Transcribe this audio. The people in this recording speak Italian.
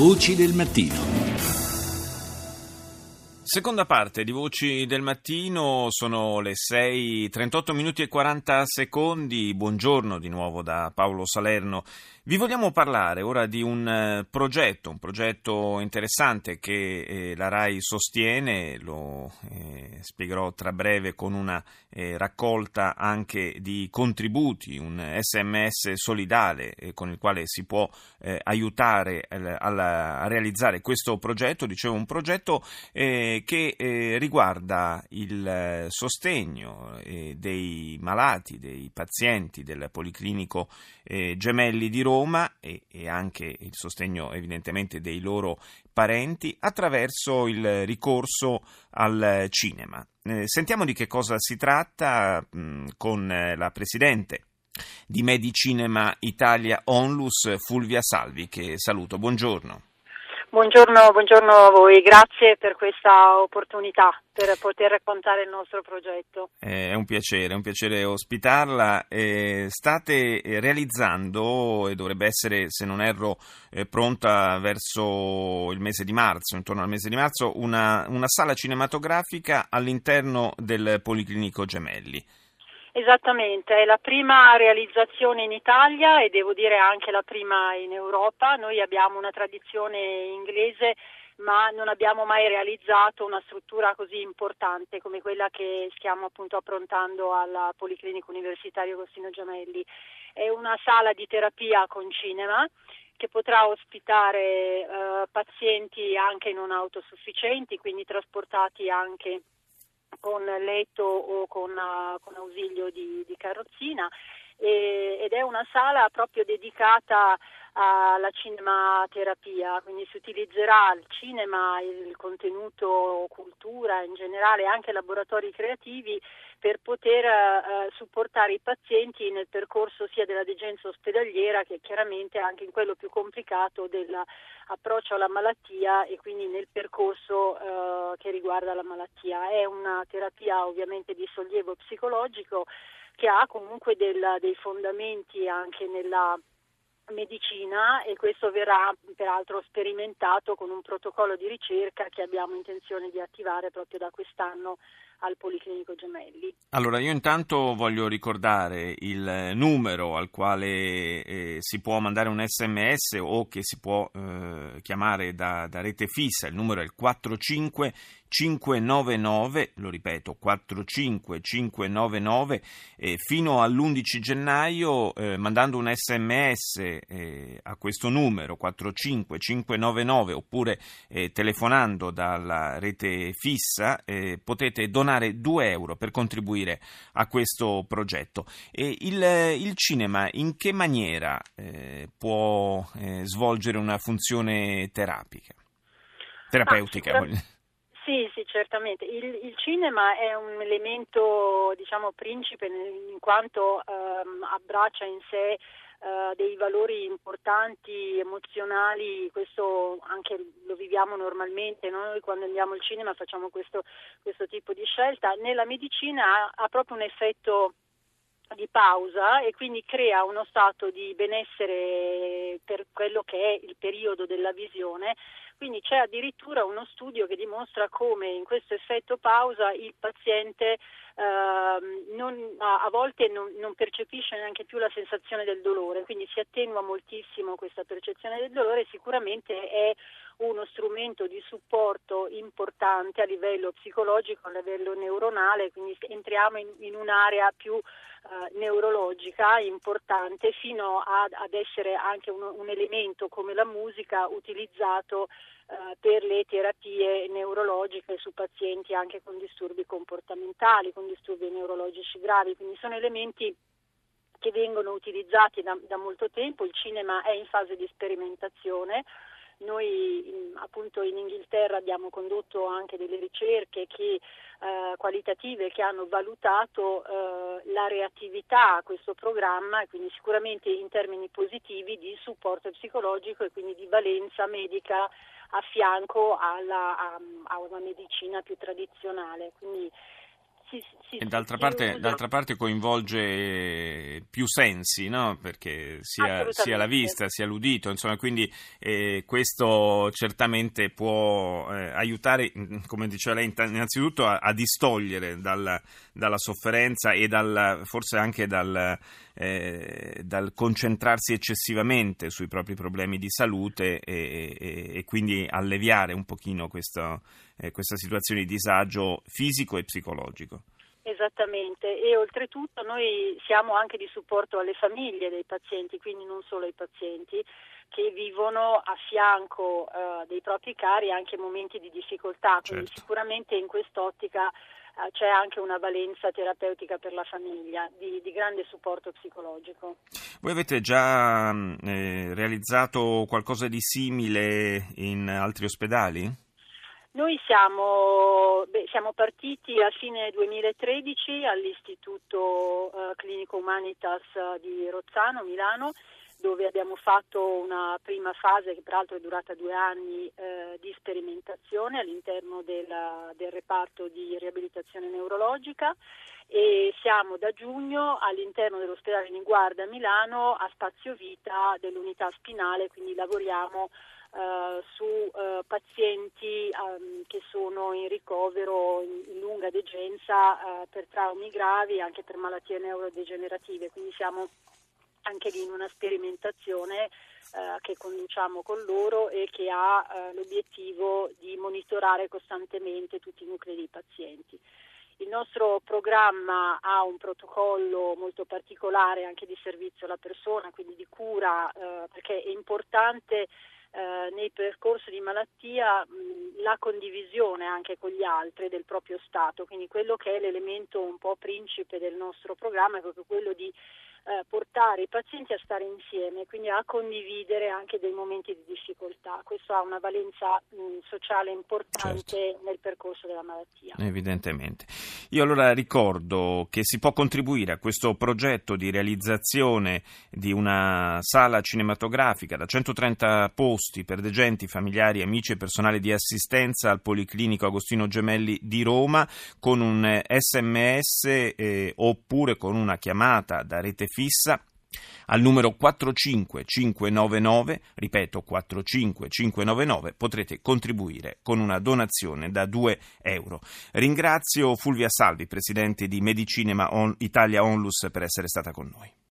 Voci del mattino. Seconda parte di Voci del Mattino, sono le 6, 38 minuti e 40 secondi. Buongiorno di nuovo da Paolo Salerno. Vi vogliamo parlare ora di un eh, progetto, un progetto interessante che eh, la RAI sostiene, lo eh, spiegherò tra breve con una raccolta anche di contributi, un sms solidale con il quale si può aiutare a realizzare questo progetto, dicevo un progetto che riguarda il sostegno dei malati, dei pazienti del Policlinico Gemelli di Roma Roma e, e anche il sostegno evidentemente dei loro parenti attraverso il ricorso al cinema. Eh, sentiamo di che cosa si tratta mh, mm, con eh, la Presidente di Medicinema Italia Onlus Fulvia Salvi che saluto. Buongiorno. Buongiorno, buongiorno, a voi, grazie per questa opportunità per poter raccontare il nostro progetto. È un piacere, è un piacere ospitarla. Eh, state realizzando, e dovrebbe essere, se non erro, eh, pronta verso il mese di marzo, intorno al mese di marzo, una, una sala cinematografica all'interno del Policlinico Gemelli. Esattamente, è la prima realizzazione in Italia e devo dire anche la prima in Europa. Noi abbiamo una tradizione inglese ma non abbiamo mai realizzato una struttura così importante come quella che stiamo appunto approntando alla Policlinico Universitario Agostino Giamelli. È una sala di terapia con cinema che potrà ospitare eh, pazienti anche non autosufficienti, quindi trasportati anche con letto o con, uh, con ausilio di, di carrozzina ed è una sala proprio dedicata alla cinematerapia, quindi si utilizzerà il cinema, il contenuto cultura in generale, anche laboratori creativi per poter eh, supportare i pazienti nel percorso sia della degenza ospedaliera che chiaramente anche in quello più complicato dell'approccio alla malattia e quindi nel percorso eh, che riguarda la malattia. È una terapia ovviamente di sollievo psicologico che ha comunque del, dei fondamenti anche nella medicina e questo verrà peraltro sperimentato con un protocollo di ricerca che abbiamo intenzione di attivare proprio da quest'anno al Policlinico Gemelli. Allora io intanto voglio ricordare il numero al quale eh, si può mandare un sms o che si può eh, chiamare da, da, rete fissa, il numero è il 45 599, lo ripeto, 45599, eh, fino all'11 gennaio, eh, mandando un sms eh, a questo numero 45599 oppure eh, telefonando dalla rete fissa, eh, potete donare 2 euro per contribuire a questo progetto. E il, il cinema in che maniera eh, può svolgere una funzione terapica? Terapeutica. Ah, sì, sì, certamente. Il, il, cinema è un elemento, diciamo, principe in quanto ehm, abbraccia in sé eh, dei valori importanti, emozionali, questo anche lo viviamo normalmente, noi quando andiamo al cinema facciamo questo, questo tipo di scelta. Nella medicina ha, ha proprio un effetto di pausa e quindi crea uno stato di benessere per quello che è il periodo della visione quindi c'è addirittura uno studio che dimostra come in questo effetto pausa il paziente eh, non, a, volte non, non, percepisce neanche più la sensazione del dolore, quindi si attenua moltissimo questa percezione del dolore, sicuramente è uno strumento di supporto importante a livello psicologico, a livello neuronale, quindi entriamo in, in un'area più eh, neurologica importante fino ad, ad essere anche un, un, elemento come la musica utilizzato eh, per le terapie neurologiche su pazienti anche con disturbi comportamentali, con disturbi neurologici gravi, quindi sono elementi che vengono utilizzati da, da molto tempo, il cinema è in fase di sperimentazione, noi appunto in Inghilterra abbiamo condotto anche delle ricerche che, eh, qualitative che hanno valutato eh, la reattività a questo programma e quindi sicuramente in termini positivi di supporto psicologico e quindi di valenza medica a fianco alla, a, a una medicina più tradizionale. Quindi Sì, sì, e d'altra parte, d'altra, parte, coinvolge più sensi, no? perché sia, sia, la vista sia l'udito, insomma, quindi eh, questo certamente può eh, aiutare, come diceva lei, innanzitutto a, a distogliere dalla, dalla, sofferenza e dal, forse anche dal, eh, dal, concentrarsi eccessivamente sui propri problemi di salute e, e, e quindi alleviare un pochino questo, eh, questa situazione di disagio fisico e psicologico. Esattamente, e oltretutto noi siamo anche di supporto alle famiglie dei pazienti, quindi non solo ai pazienti che vivono a fianco eh, dei propri cari anche momenti di difficoltà, quindi certo. sicuramente in quest'ottica eh, c'è anche una valenza terapeutica per la famiglia di, di grande supporto psicologico. Voi avete già mm, eh, realizzato qualcosa di simile in altri ospedali? Noi siamo, beh, siamo, partiti a fine 2013 all'Istituto eh, Clinico Humanitas di Rozzano, Milano, dove abbiamo fatto una prima fase che peraltro è durata due anni eh, di sperimentazione all'interno della, del reparto di riabilitazione neurologica. E siamo da giugno all'interno dell'ospedale Niguarda a Milano a spazio vita dell'unità spinale, quindi lavoriamo Uh, su uh, pazienti um, che sono in ricovero in, in lunga degenza uh, per traumi gravi, anche per malattie neurodegenerative, quindi siamo anche lì in una sperimentazione che conduciamo con loro e che ha l'obiettivo di monitorare costantemente tutti i nuclei dei pazienti. Il nostro programma ha un protocollo molto particolare anche di servizio alla persona, quindi di cura, perché è importante eh, nei percorsi di malattia mh, la condivisione anche con gli altri del proprio stato, quindi quello che è l'elemento un po' principe del nostro programma è proprio quello di eh, portare i pazienti a stare insieme, quindi a condividere anche dei momenti di difficoltà. Questo ha una valenza mh, sociale importante certo. nel percorso della malattia. Evidentemente. Io allora ricordo che si può contribuire a questo progetto di realizzazione di una sala cinematografica da 130 posti per degenti, familiari, amici e personale di assistenza al Policlinico Agostino Gemelli di Roma con un sms eh, oppure con una chiamata da rete fissa al numero 45599, ripeto 45599, potrete contribuire con una donazione da 2 euro. Ringrazio Fulvia Salvi, presidente di Medicinema Italia Onlus, per essere stata con noi.